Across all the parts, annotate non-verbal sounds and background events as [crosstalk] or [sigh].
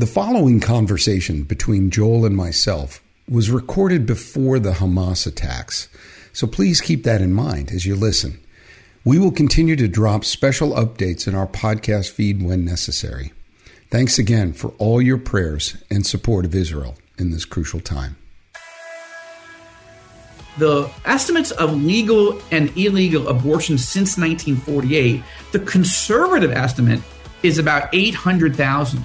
The following conversation between Joel and myself was recorded before the Hamas attacks, so please keep that in mind as you listen. We will continue to drop special updates in our podcast feed when necessary. Thanks again for all your prayers and support of Israel in this crucial time. The estimates of legal and illegal abortions since 1948, the conservative estimate is about 800,000.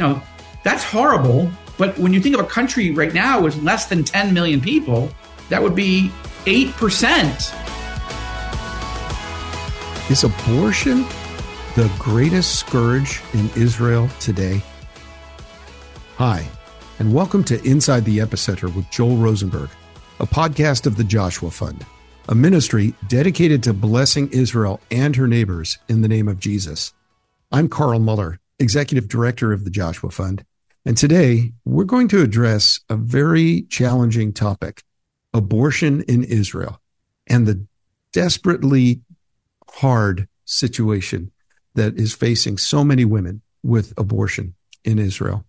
Now, that's horrible, but when you think of a country right now with less than 10 million people, that would be 8%. Is abortion the greatest scourge in Israel today? Hi, and welcome to Inside the Epicenter with Joel Rosenberg, a podcast of the Joshua Fund, a ministry dedicated to blessing Israel and her neighbors in the name of Jesus. I'm Carl Moeller, Executive Director of the Joshua Fund, and today we're going to address a very challenging topic abortion in Israel and the desperately hard situation that is facing so many women with abortion in Israel.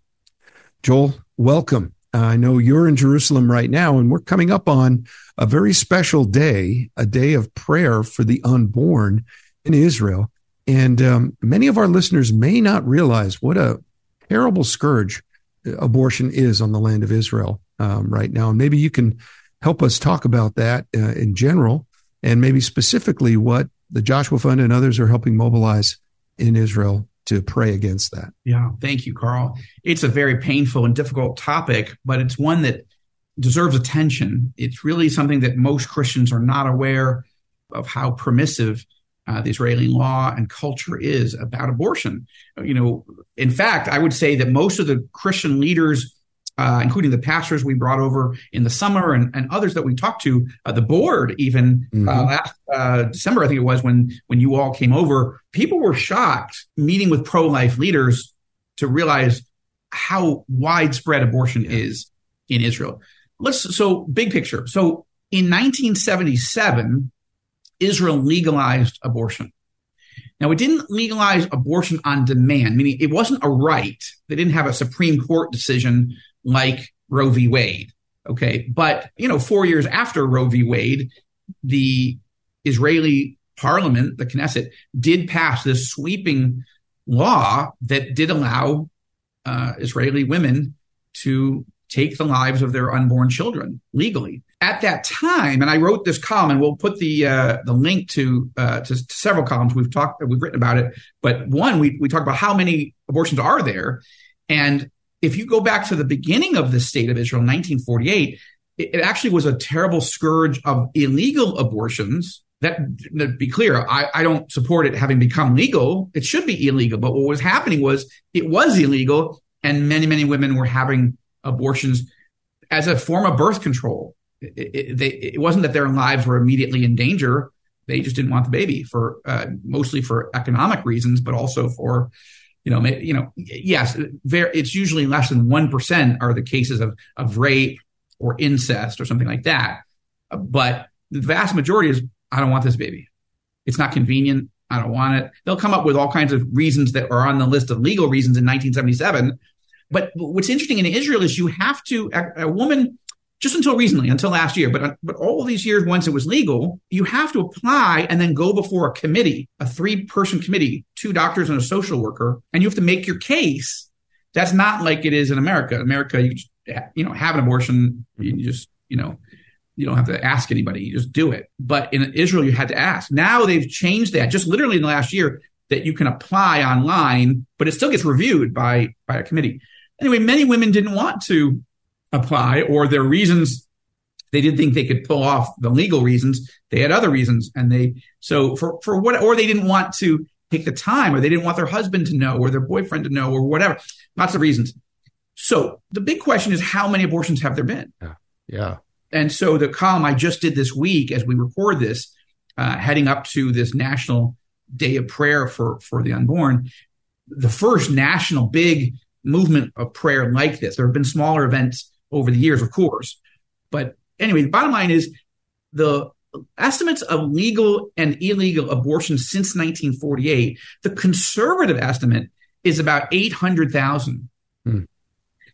Joel, welcome. I know you're in Jerusalem right now, and we're coming up on a very special day, a day of prayer for the unborn in Israel. And um, many of our listeners may not realize what a terrible scourge abortion is on the land of Israel um, right now. And maybe you can help us talk about that uh, in general, and maybe specifically what the Joshua Fund and others are helping mobilize in Israel to pray against that. Yeah, thank you, Carl. It's a very painful and difficult topic, but it's one that deserves attention. It's really something that most Christians are not aware of how permissive uh, the Israeli law and culture is about abortion. You know, in fact, I would say that most of the Christian leaders uh, including the pastors we brought over in the summer and, and others that we talked to, uh, the board even uh, mm-hmm. last uh, December, I think it was when when you all came over. People were shocked meeting with pro life leaders to realize how widespread abortion yeah. is in Israel. Let's so big picture. So in 1977, Israel legalized abortion. Now, it didn't legalize abortion on demand, meaning it wasn't a right. They didn't have a Supreme Court decision like Roe v. Wade. Okay. But, you know, four years after Roe v. Wade, the Israeli parliament, the Knesset, did pass this sweeping law that did allow uh, Israeli women to take the lives of their unborn children legally. At that time, and I wrote this column, and we'll put the uh, the link to, uh, to, to several columns we've talked we've written about it. But one, we we talk about how many abortions are there, and if you go back to the beginning of the state of Israel, 1948, it, it actually was a terrible scourge of illegal abortions. That, to be clear, I, I don't support it having become legal. It should be illegal. But what was happening was it was illegal, and many, many women were having abortions as a form of birth control. It, they, it, wasn't that their lives were immediately in danger. They just didn't want the baby for uh, mostly for economic reasons, but also for you know, you know, yes, it's usually less than 1% are the cases of, of rape or incest or something like that. But the vast majority is, I don't want this baby. It's not convenient. I don't want it. They'll come up with all kinds of reasons that are on the list of legal reasons in 1977. But what's interesting in Israel is you have to, a, a woman just until recently, until last year, but but all these years once it was legal, you have to apply and then go before a committee, a three person committee, two doctors and a social worker, and you have to make your case. That's not like it is in America. America, you you know have an abortion, you just you know you don't have to ask anybody, you just do it. But in Israel, you had to ask. Now they've changed that just literally in the last year that you can apply online, but it still gets reviewed by by a committee. Anyway, many women didn't want to apply or their reasons they didn't think they could pull off the legal reasons. They had other reasons and they so for for what or they didn't want to take the time or they didn't want their husband to know or their boyfriend to know or whatever. Lots of reasons. So the big question is how many abortions have there been? Yeah. Yeah. And so the column i just did this week as we record this uh, heading up to this national day of prayer for for the unborn the first national big movement of prayer like this there have been smaller events over the years, of course. But anyway, the bottom line is the estimates of legal and illegal abortion since 1948, the conservative estimate is about 800,000. Hmm.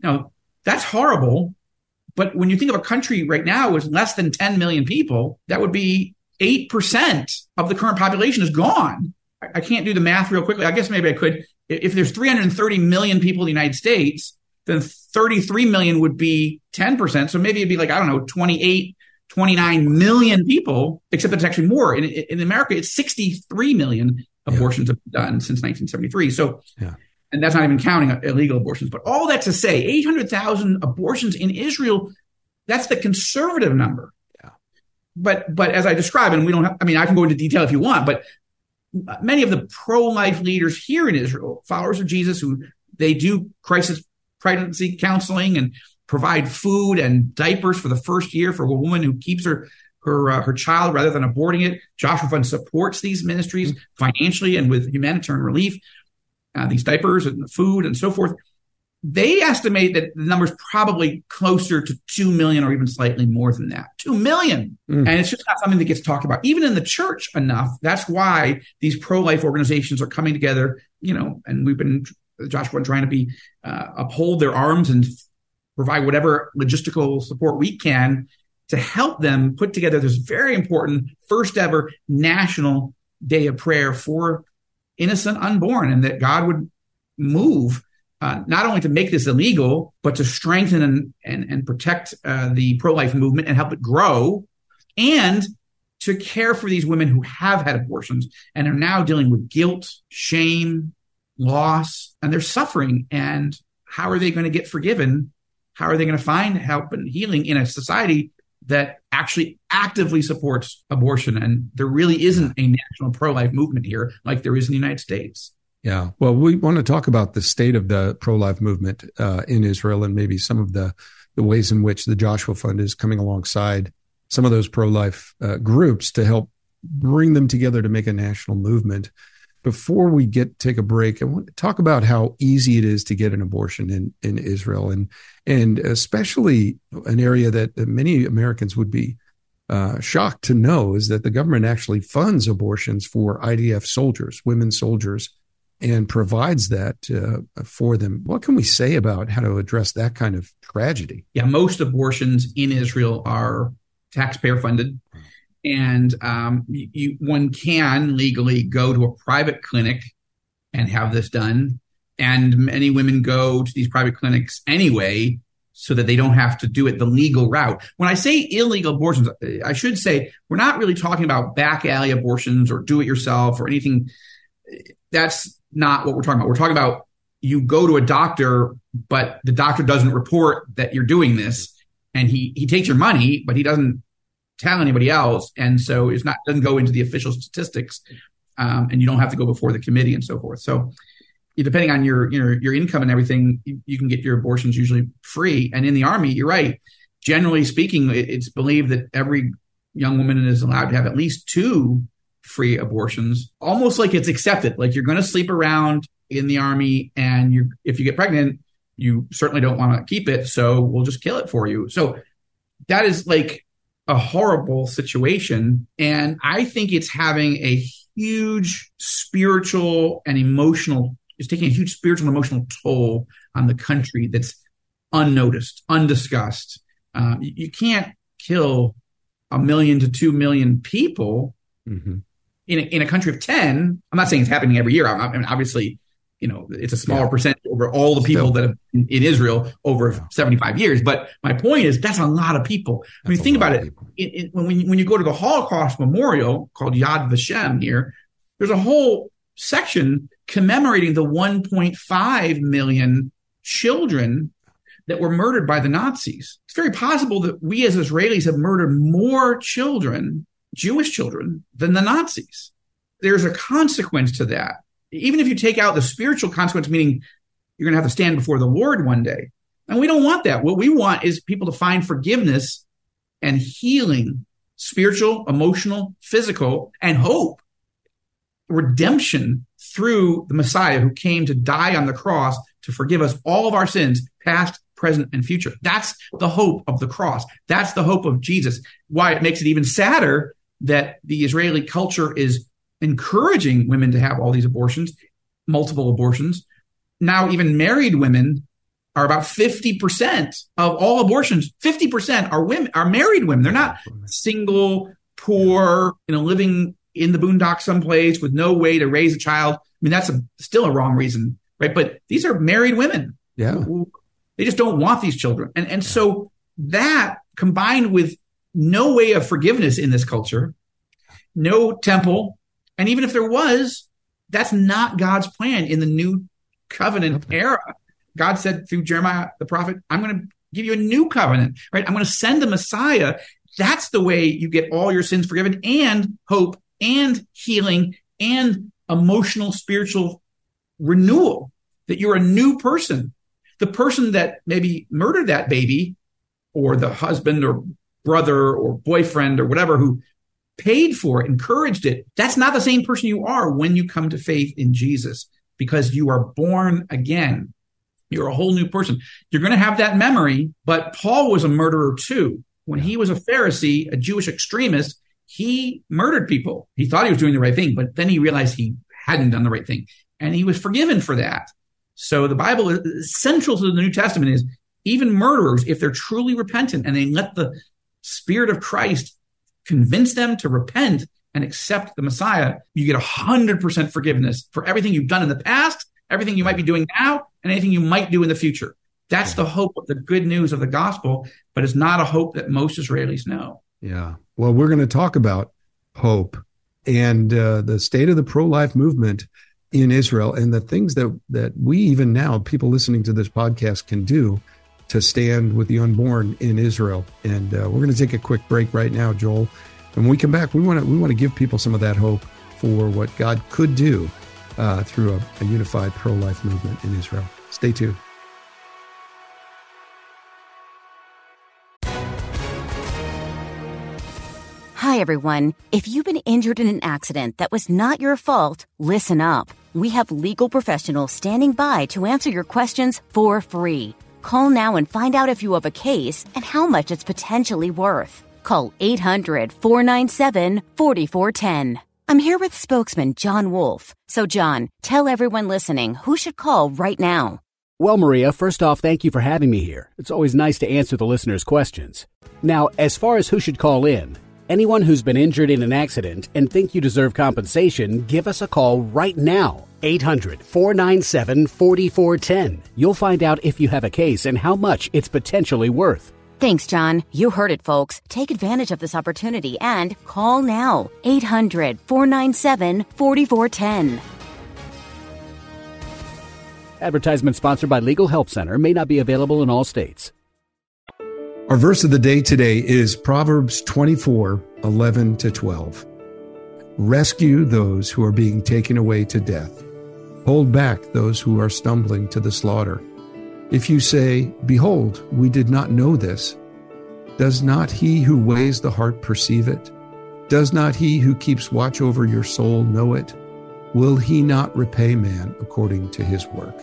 Now, that's horrible. But when you think of a country right now with less than 10 million people, that would be 8% of the current population is gone. I can't do the math real quickly. I guess maybe I could. If there's 330 million people in the United States, then 33 million would be 10%. So maybe it'd be like, I don't know, 28, 29 million people, except it's actually more. In, in America, it's 63 million abortions yeah. have been done since 1973. So, yeah. and that's not even counting uh, illegal abortions. But all that to say, 800,000 abortions in Israel, that's the conservative number. Yeah. But, but as I describe, and we don't have, I mean, I can go into detail if you want, but many of the pro-life leaders here in Israel, followers of Jesus, who they do crisis pregnancy counseling and provide food and diapers for the first year for a woman who keeps her her uh, her child rather than aborting it. Joshua Fund supports these ministries financially and with humanitarian relief, uh, these diapers and the food and so forth. They estimate that the number is probably closer to 2 million or even slightly more than that. 2 million. Mm. And it's just not something that gets talked about, even in the church enough. That's why these pro life organizations are coming together, you know, and we've been, Joshua, trying to be, uh, uphold their arms and provide whatever logistical support we can to help them put together this very important first ever national day of prayer for innocent unborn and that God would move uh, not only to make this illegal, but to strengthen and, and, and protect uh, the pro life movement and help it grow, and to care for these women who have had abortions and are now dealing with guilt, shame, loss, and they're suffering. And how are they going to get forgiven? How are they going to find help and healing in a society that actually actively supports abortion? And there really isn't a national pro life movement here like there is in the United States. Yeah. Well, we want to talk about the state of the pro life movement uh, in Israel and maybe some of the, the ways in which the Joshua Fund is coming alongside some of those pro life uh, groups to help bring them together to make a national movement. Before we get take a break, I want to talk about how easy it is to get an abortion in, in Israel and and especially an area that many Americans would be uh, shocked to know is that the government actually funds abortions for IDF soldiers, women soldiers and provides that uh, for them. What can we say about how to address that kind of tragedy? Yeah, most abortions in Israel are taxpayer funded, and um, you, one can legally go to a private clinic and have this done. And many women go to these private clinics anyway so that they don't have to do it the legal route. When I say illegal abortions, I should say we're not really talking about back alley abortions or do it yourself or anything. That's not what we're talking about. We're talking about you go to a doctor, but the doctor doesn't report that you're doing this, and he he takes your money, but he doesn't tell anybody else, and so it's not doesn't go into the official statistics, um, and you don't have to go before the committee and so forth. So. Depending on your your your income and everything, you, you can get your abortions usually free. And in the army, you're right. Generally speaking, it, it's believed that every young woman is allowed to have at least two free abortions, almost like it's accepted. Like you're going to sleep around in the army, and you if you get pregnant, you certainly don't want to keep it, so we'll just kill it for you. So that is like a horrible situation, and I think it's having a huge spiritual and emotional. It's taking a huge spiritual and emotional toll on the country that's unnoticed, undiscussed. You, you can't kill a million to two million people mm-hmm in a, in a country of 10, I'm not saying it's happening every year. I mean, obviously, you know, it's a smaller yeah. percentage over all the people Still. that have in, in Israel over yeah. 75 years. But my point is that's a lot of people. When you think about it, it, it, when, when you go to the Holocaust Memorial called Yad Vashem here, there's a whole section commemorating the 1.5 million children that were murdered by the Nazis. It's very possible that we as Israelis have murdered more children Jewish children than the Nazis. There's a consequence to that. Even if you take out the spiritual consequence, meaning you're going to have to stand before the Lord one day. And we don't want that. What we want is people to find forgiveness and healing, spiritual, emotional, physical, and hope, redemption through the Messiah who came to die on the cross to forgive us all of our sins, past, present, and future. That's the hope of the cross. That's the hope of Jesus. Why it makes it even sadder that the Israeli culture is encouraging women to have all these abortions, multiple abortions. Now, even married women are about 50% of all abortions. 50% are women, are married women. They're not single, poor, you know, living in the boondock someplace with no way to raise a child. I mean, that's a, still a wrong reason, right? But these are married women. Yeah. Who, they just don't want these children. And, and so that combined with no way of forgiveness in this culture, no temple, and even if there was, that's not God's plan in the new covenant era. God said through Jeremiah the prophet, I'm going to give you a new covenant, right? I'm going to send the Messiah. That's the way you get all your sins forgiven and hope and healing and emotional, spiritual renewal, that you're a new person. The person that maybe murdered that baby or the husband or brother or boyfriend or whatever who paid for it, encouraged it, that's not the same person you are when you come to faith in Jesus because you are born again. You're a whole new person. You're going to have that memory, but Paul was a murderer too. When he was a Pharisee, a Jewish extremist, he murdered people. He thought he was doing the right thing, but then he realized he hadn't done the right thing and he was forgiven for that. So the Bible is central to the New Testament is even murderers, if they're truly repentant and they let the Spirit of Christ convince them to repent and accept the Messiah, you get 100% forgiveness for everything you've done in the past, everything you might be doing now, and anything you might do in the future. That's the hope of the good news of the gospel, but it's not a hope that most Israelis know. Yeah. Well, we're going to talk about hope and uh, the state of the pro life movement in Israel and the things that, that we, even now, people listening to this podcast, can do to stand with the unborn in Israel. And uh, we're going to take a quick break right now, Joel. And when we come back, we want to we want to give people some of that hope for what God could do uh, through a, a unified pro-life movement in Israel. Stay tuned. Hi, everyone. If you've been injured in an accident that was not your fault, listen up. We have legal professionals standing by to answer your questions for free. Call now and find out if you have a case and how much it's potentially worth. Call 800 497 4410. I'm here with spokesman John Wolf. So, John, tell everyone listening who should call right now. Well, Maria, first off, thank you for having me here. It's always nice to answer the listeners' questions. Now, as far as who should call in, anyone who's been injured in an accident and think you deserve compensation, give us a call right now 800 497 4410. You'll find out if you have a case and how much it's potentially worth. Thanks, John. You heard it, folks. Take advantage of this opportunity and call now 800 497 4410. Advertisement sponsored by Legal Help Center may not be available in all states. Our verse of the day today is Proverbs 24 11 to 12. Rescue those who are being taken away to death Hold back those who are stumbling to the slaughter. If you say, Behold, we did not know this, does not he who weighs the heart perceive it? Does not he who keeps watch over your soul know it? Will he not repay man according to his work?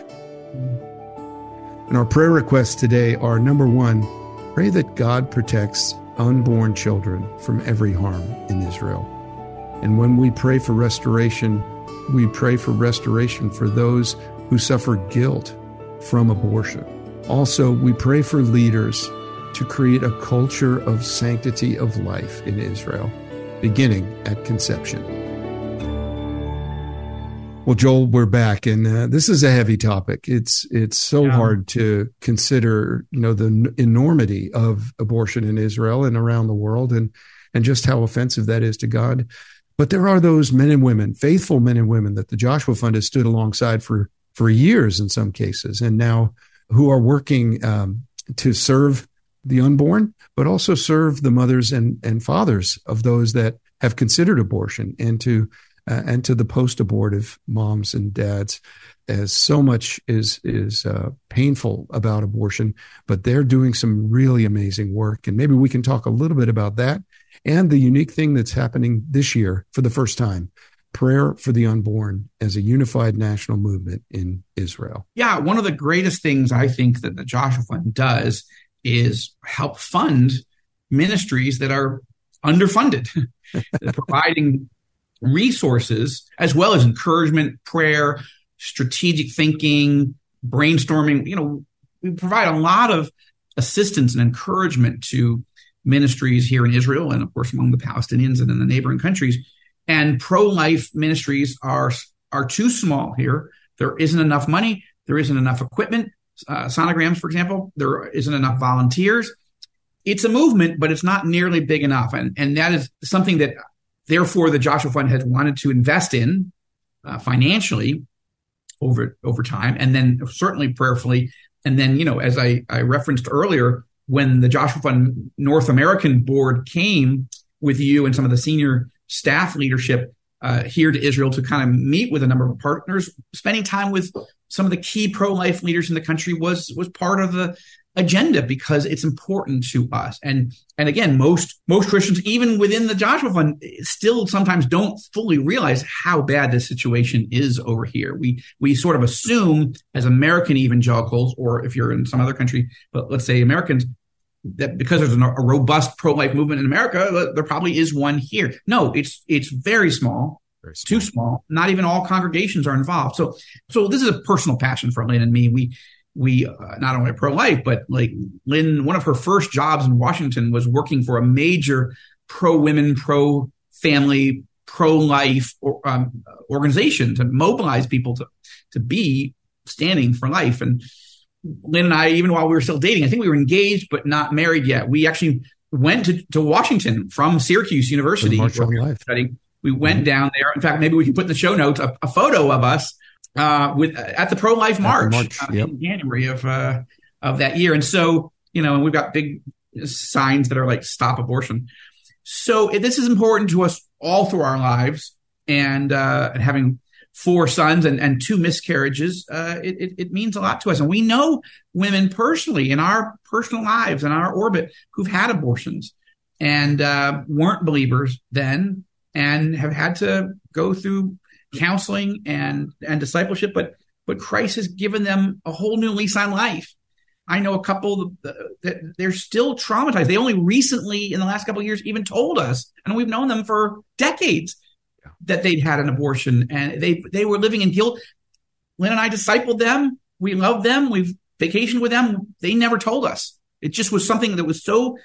And our prayer requests today are number one, pray that God protects unborn children from every harm in Israel. And when we pray for restoration, we pray for restoration for those who suffer guilt from abortion. Also, we pray for leaders to create a culture of sanctity of life in Israel, beginning at conception. Well, Joel, we're back, and uh, this is a heavy topic. It's it's so yeah. hard to consider, you know, the enormity of abortion in Israel and around the world, and and just how offensive that is to God. But there are those men and women, faithful men and women that the Joshua Fund has stood alongside for, for years in some cases, and now who are working um, to serve the unborn, but also serve the mothers and, and fathers of those that have considered abortion and to uh, and to the post-abortive moms and dads as so much is is uh, painful about abortion but they're doing some really amazing work and maybe we can talk a little bit about that and the unique thing that's happening this year for the first time prayer for the unborn as a unified national movement in Israel. Yeah, one of the greatest things I think that the Joshua Fund does is help fund ministries that are underfunded, [laughs] providing resources as well as encouragement, prayer, strategic thinking, brainstorming. You know, we provide a lot of assistance and encouragement to ministries here in Israel and of course among the Palestinians and in the neighboring countries. And pro-life ministries are are too small here. There isn't enough money. There isn't enough equipment. Uh, sonograms, for example, there isn't enough volunteers. It's a movement, but it's not nearly big enough. And, and that is something that, therefore, the Joshua Fund has wanted to invest in uh, financially over, over time, and then certainly prayerfully. And then, you know, as I, I referenced earlier, when the Joshua Fund North American board came with you and some of the senior staff leadership, uh, here to Israel to kind of meet with a number of partners. Spending time with some of the key pro-life leaders in the country was was part of the agenda because it's important to us. And and again, most most Christians, even within the Joshua Fund, still sometimes don't fully realize how bad the situation is over here. We we sort of assume as American evangelicals, or if you're in some other country, but let's say Americans, that because there's a robust pro-life movement in America, there probably is one here. No, it's it's very small, very small, too small. Not even all congregations are involved. So so this is a personal passion for Lynn and me. We we uh, not only pro-life, but like Lynn, one of her first jobs in Washington was working for a major pro-women, pro-family, pro-life um, organization to mobilize people to to be standing for life and Lynn and I, even while we were still dating, I think we were engaged but not married yet. We actually went to, to Washington from Syracuse University. Studying. We went mm-hmm. down there. In fact, maybe we can put in the show notes a, a photo of us uh, with at the pro life march, march uh, yep. in January of uh, of that year. And so, you know, and we've got big signs that are like "Stop Abortion." So this is important to us all through our lives, and uh, and having four sons and, and two miscarriages, uh, it, it, it, means a lot to us. And we know women personally in our personal lives, in our orbit, who've had abortions and uh, weren't believers then and have had to go through counseling and, and discipleship, but, but Christ has given them a whole new lease on life. I know a couple that they're still traumatized. They only recently, in the last couple of years, even told us, and we've known them for decades that they'd had an abortion and they they were living in guilt. Lynn and I discipled them. We loved them. We've vacationed with them. They never told us. It just was something that was so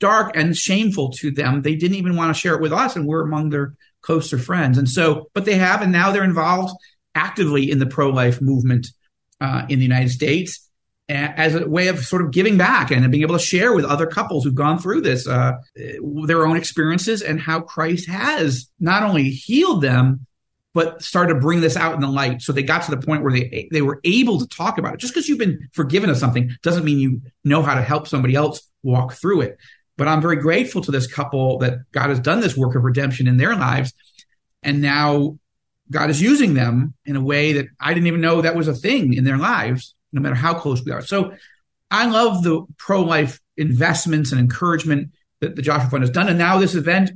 dark and shameful to them. They didn't even want to share it with us, and we're among their closer friends. And so, but they have, and now they're involved actively in the pro life movement uh, in the United States as a way of sort of giving back and being able to share with other couples who've gone through this uh, their own experiences and how Christ has not only healed them but started to bring this out in the light. So they got to the point where they they were able to talk about it. Just because you've been forgiven of something doesn't mean you know how to help somebody else walk through it but I'm very grateful to this couple that God has done this work of redemption in their lives and now God is using them in a way that I didn't even know that was a thing in their lives no matter how close we are. So I love the pro life investments and encouragement that the Joshua Fund has done. And now this event,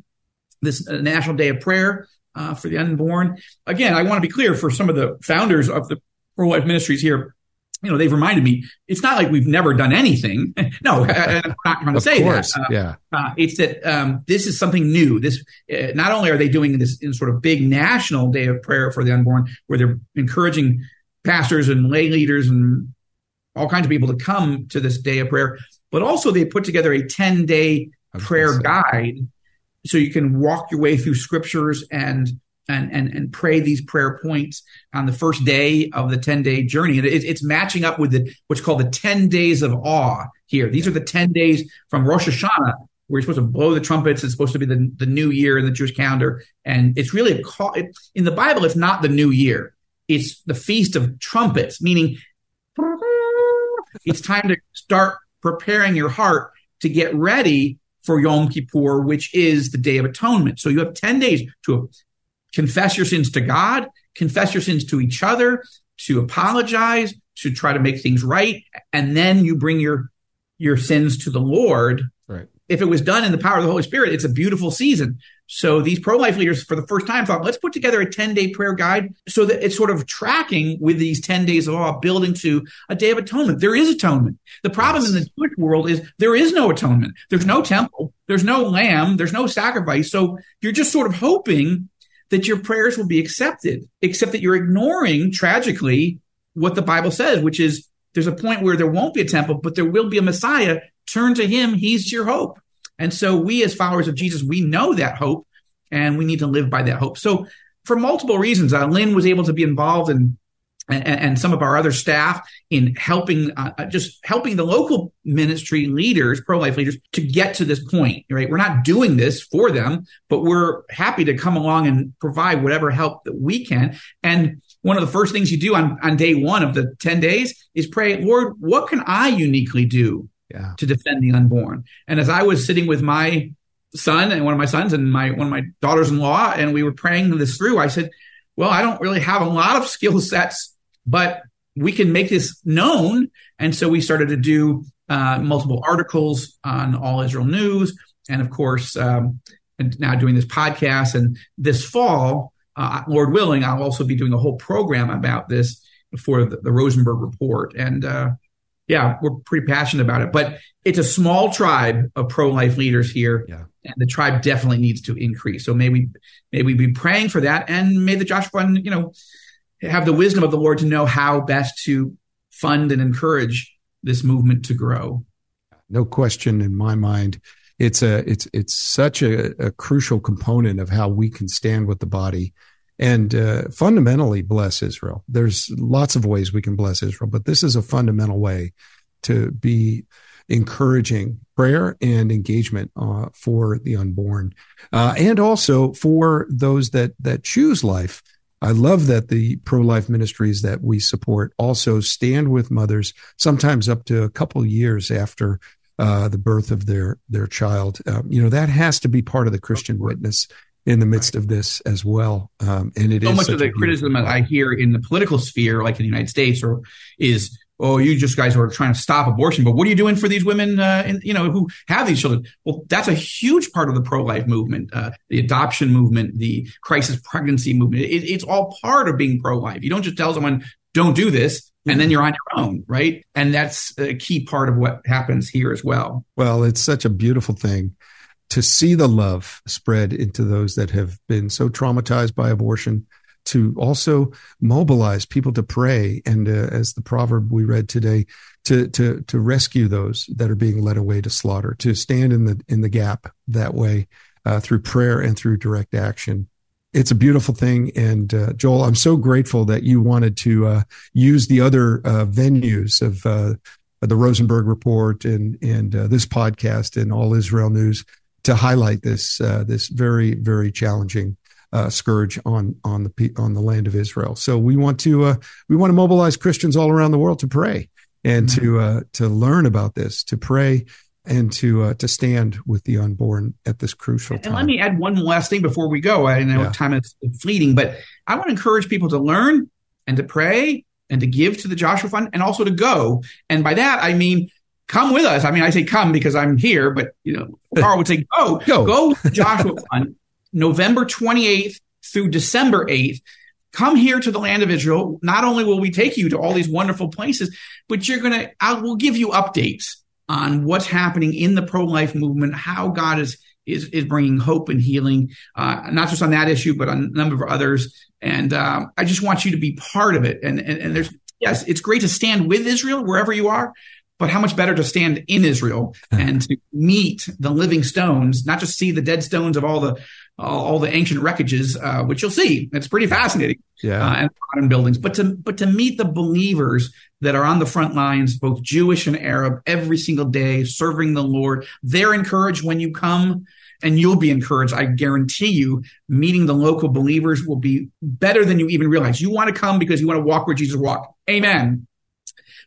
this uh, National Day of Prayer uh, for the Unborn. Again, I want to be clear for some of the founders of the pro life ministries here. You know, they've reminded me it's not like we've never done anything. [laughs] no, I, am not trying to say course, that. Uh, yeah, uh, it's that um, this is something new. This uh, not only are they doing this in sort of big national day of prayer for the unborn, where they're encouraging pastors and lay leaders and all kinds of people to come to this day of prayer. But also, they put together a 10 day prayer guide so you can walk your way through scriptures and and, and, and pray these prayer points on the first day of the 10 day journey. And it, it's matching up with the, what's called the 10 days of awe here. These are the 10 days from Rosh Hashanah where you're supposed to blow the trumpets. It's supposed to be the, the new year in the Jewish calendar. And it's really a call. It, in the Bible, it's not the new year it's the feast of trumpets, meaning it's time to start preparing your heart to get ready for Yom Kippur, which is the Day of Atonement. So you have 10 days to confess your sins to God, confess your sins to each other, to apologize, to try to make things right, and then you bring your your sins to the Lord. Right. If it was done in the power of the Holy Spirit, it's a beautiful season. So these pro life leaders, for the first time, thought, let's put together a 10 day prayer guide so that it's sort of tracking with these 10 days of awe, building to a day of atonement. There is atonement. The problem yes. in the Jewish world is there is no atonement. There's no temple. There's no lamb. There's no sacrifice. So you're just sort of hoping that your prayers will be accepted, except that you're ignoring tragically what the Bible says, which is there's a point where there won't be a temple, but there will be a Messiah. Turn to him. He's your hope. And so we as followers of Jesus, we know that hope and we need to live by that hope. So for multiple reasons, uh, Lynn was able to be involved in and, and, some of our other staff in helping uh, uh, just helping the local ministry leaders pro-life leaders to get to this point right? We're not doing this for them but we're happy to come along and provide whatever help that we can. And one of the first things you do on, on day one of the 10 days is pray lord what can i uniquely do yeah. to defend the unborn? And as i was sitting with my son and one of my sons and my one of my daughters-in-law and we were praying this through i said well i don't really have a lot of skill sets but we can make this known and so we started to do uh, multiple articles on all israel news and of course um, and now doing this podcast and this fall uh, lord willing i'll also be doing a whole program about this for the, the rosenberg report and uh, yeah, we're pretty passionate about it. But it's a small tribe of pro life leaders here, yeah. and the tribe definitely needs to increase. So may we may we be praying for that, and may the Joshua you know, have the wisdom of the Lord to know how best to fund and encourage this movement to grow. No question in my mind. It's a it's it's such a, a crucial component of how we can stand with the body and uh, fundamentally bless Israel. There's lots of ways we can bless Israel, but this is a fundamental way to be encouraging prayer and engagement uh, for the unborn, uh, and also for those that that choose life. I love that the pro life ministries that we support also stand with mothers, sometimes up to a couple years after uh, the birth of their their child. Um, you know that has to be part of the Christian witness in the midst of this as well. Um, and it so much of the criticism that I hear in the political sphere, like in the United States, or is oh, you just guys are trying to stop abortion, but what are you doing for these women, uh, in, you know, who have these children? Well, that's a huge part of the pro-life movement, uh, the adoption movement, the crisis pregnancy movement. It, it's all part of being pro-life. You don't just tell someone, don't do this, and then you're on your own, right? And that's a key part of what happens here as well. Well, it's such a beautiful thing to see the love spread into those that have been so traumatized by abortion, to also mobilize people to pray, and uh, as the proverb we read today, to to to rescue those that are being led away to slaughter, to stand in the in the gap that way uh, through prayer and through direct action. It's a beautiful thing, and uh, Joel, I'm so grateful that you wanted to uh, use the other uh, venues of uh, the Rosenberg Report and and this podcast and All Israel News to highlight this this very very challenging uh, scourge on on the on the land of Israel. So we want to uh, we want to mobilize Christians all around the world to pray and mm-hmm. to uh, to learn about this, to pray and to uh, to stand with the unborn at this crucial time. And let me add one last thing before we go. I know yeah. time is fleeting, but I want to encourage people to learn and to pray and to give to the Joshua Fund and also to go. And by that I mean come with us. I mean, I say come because I'm here, but you know, [laughs] Carl would say go, go, go Joshua Fund, November 28th through December 8th. Come here to the land of Israel. Not only will we take you to all these wonderful places, but you're gonna, I will give you updates on what's happening in the pro-life movement, how God is is is bringing hope and healing, uh, not just on that issue, but on a number of others. And um, I just want you to be part of it. And, and and there's yes, it's great to stand with Israel wherever you are, but how much better to stand in Israel [laughs] and to meet the living stones, not just see the dead stones of all the all the ancient wreckages, uh, which you'll see. It's pretty fascinating. Yeah. Uh, and modern buildings, but to but to meet the believers that are on the front lines, both Jewish and Arab, every single day, serving the Lord. They're encouraged when you come. And you'll be encouraged. I guarantee you, meeting the local believers will be better than you even realize. You want to come because you want to walk where Jesus walked. Amen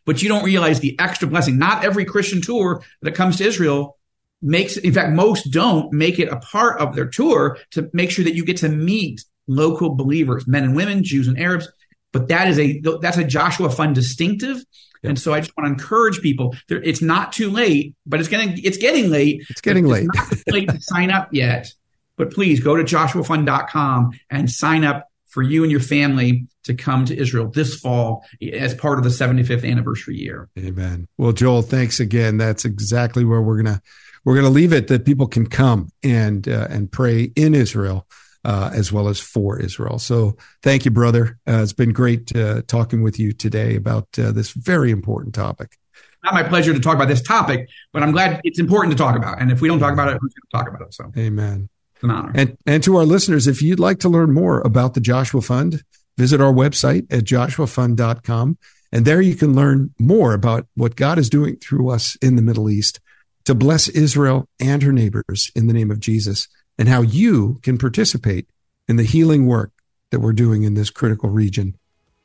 but you don't realize the extra blessing. Not every Christian tour that comes to Israel makes, in fact, most don't make it a part of their tour to make sure that you get to meet local believers, men and women, Jews and Arabs. But that is a, that's a Joshua Fund distinctive. Yep. And so I just want to encourage people. There, it's not too late, but it's getting it's getting late. It's getting late. It's not late to sign up yet. But please go to joshuafund.com and sign up for you and your family to come to Israel this fall as part of the 75th anniversary year. Amen. Well, Joel, thanks again. That's exactly where we're gonna we're gonna leave it. That people can come and uh, and pray in Israel uh, as well as for Israel. So thank you, brother. Uh, it's been great uh, talking with you today about uh, this very important topic. Not my pleasure to talk about this topic, but I'm glad it's important to talk about. And if we don't talk about it, who's going to talk about it? So, amen. It's an honor. And and to our listeners, if you'd like to learn more about the Joshua Fund, visit our website at joshuafund.com. And there you can learn more about what God is doing through us in the Middle East to bless Israel and her neighbors in the name of Jesus and how you can participate in the healing work that we're doing in this critical region.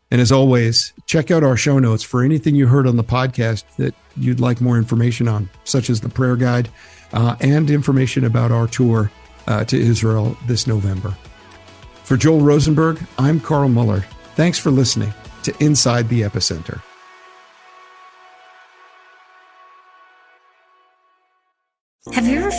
And as always, check out our show notes for anything you heard on the podcast that you'd like more information on, such as the prayer guide uh, and information about our tour uh, to Israel this November. For Joel Rosenberg, I'm Carl Moeller. Thanks for listening to Inside the Epicenter.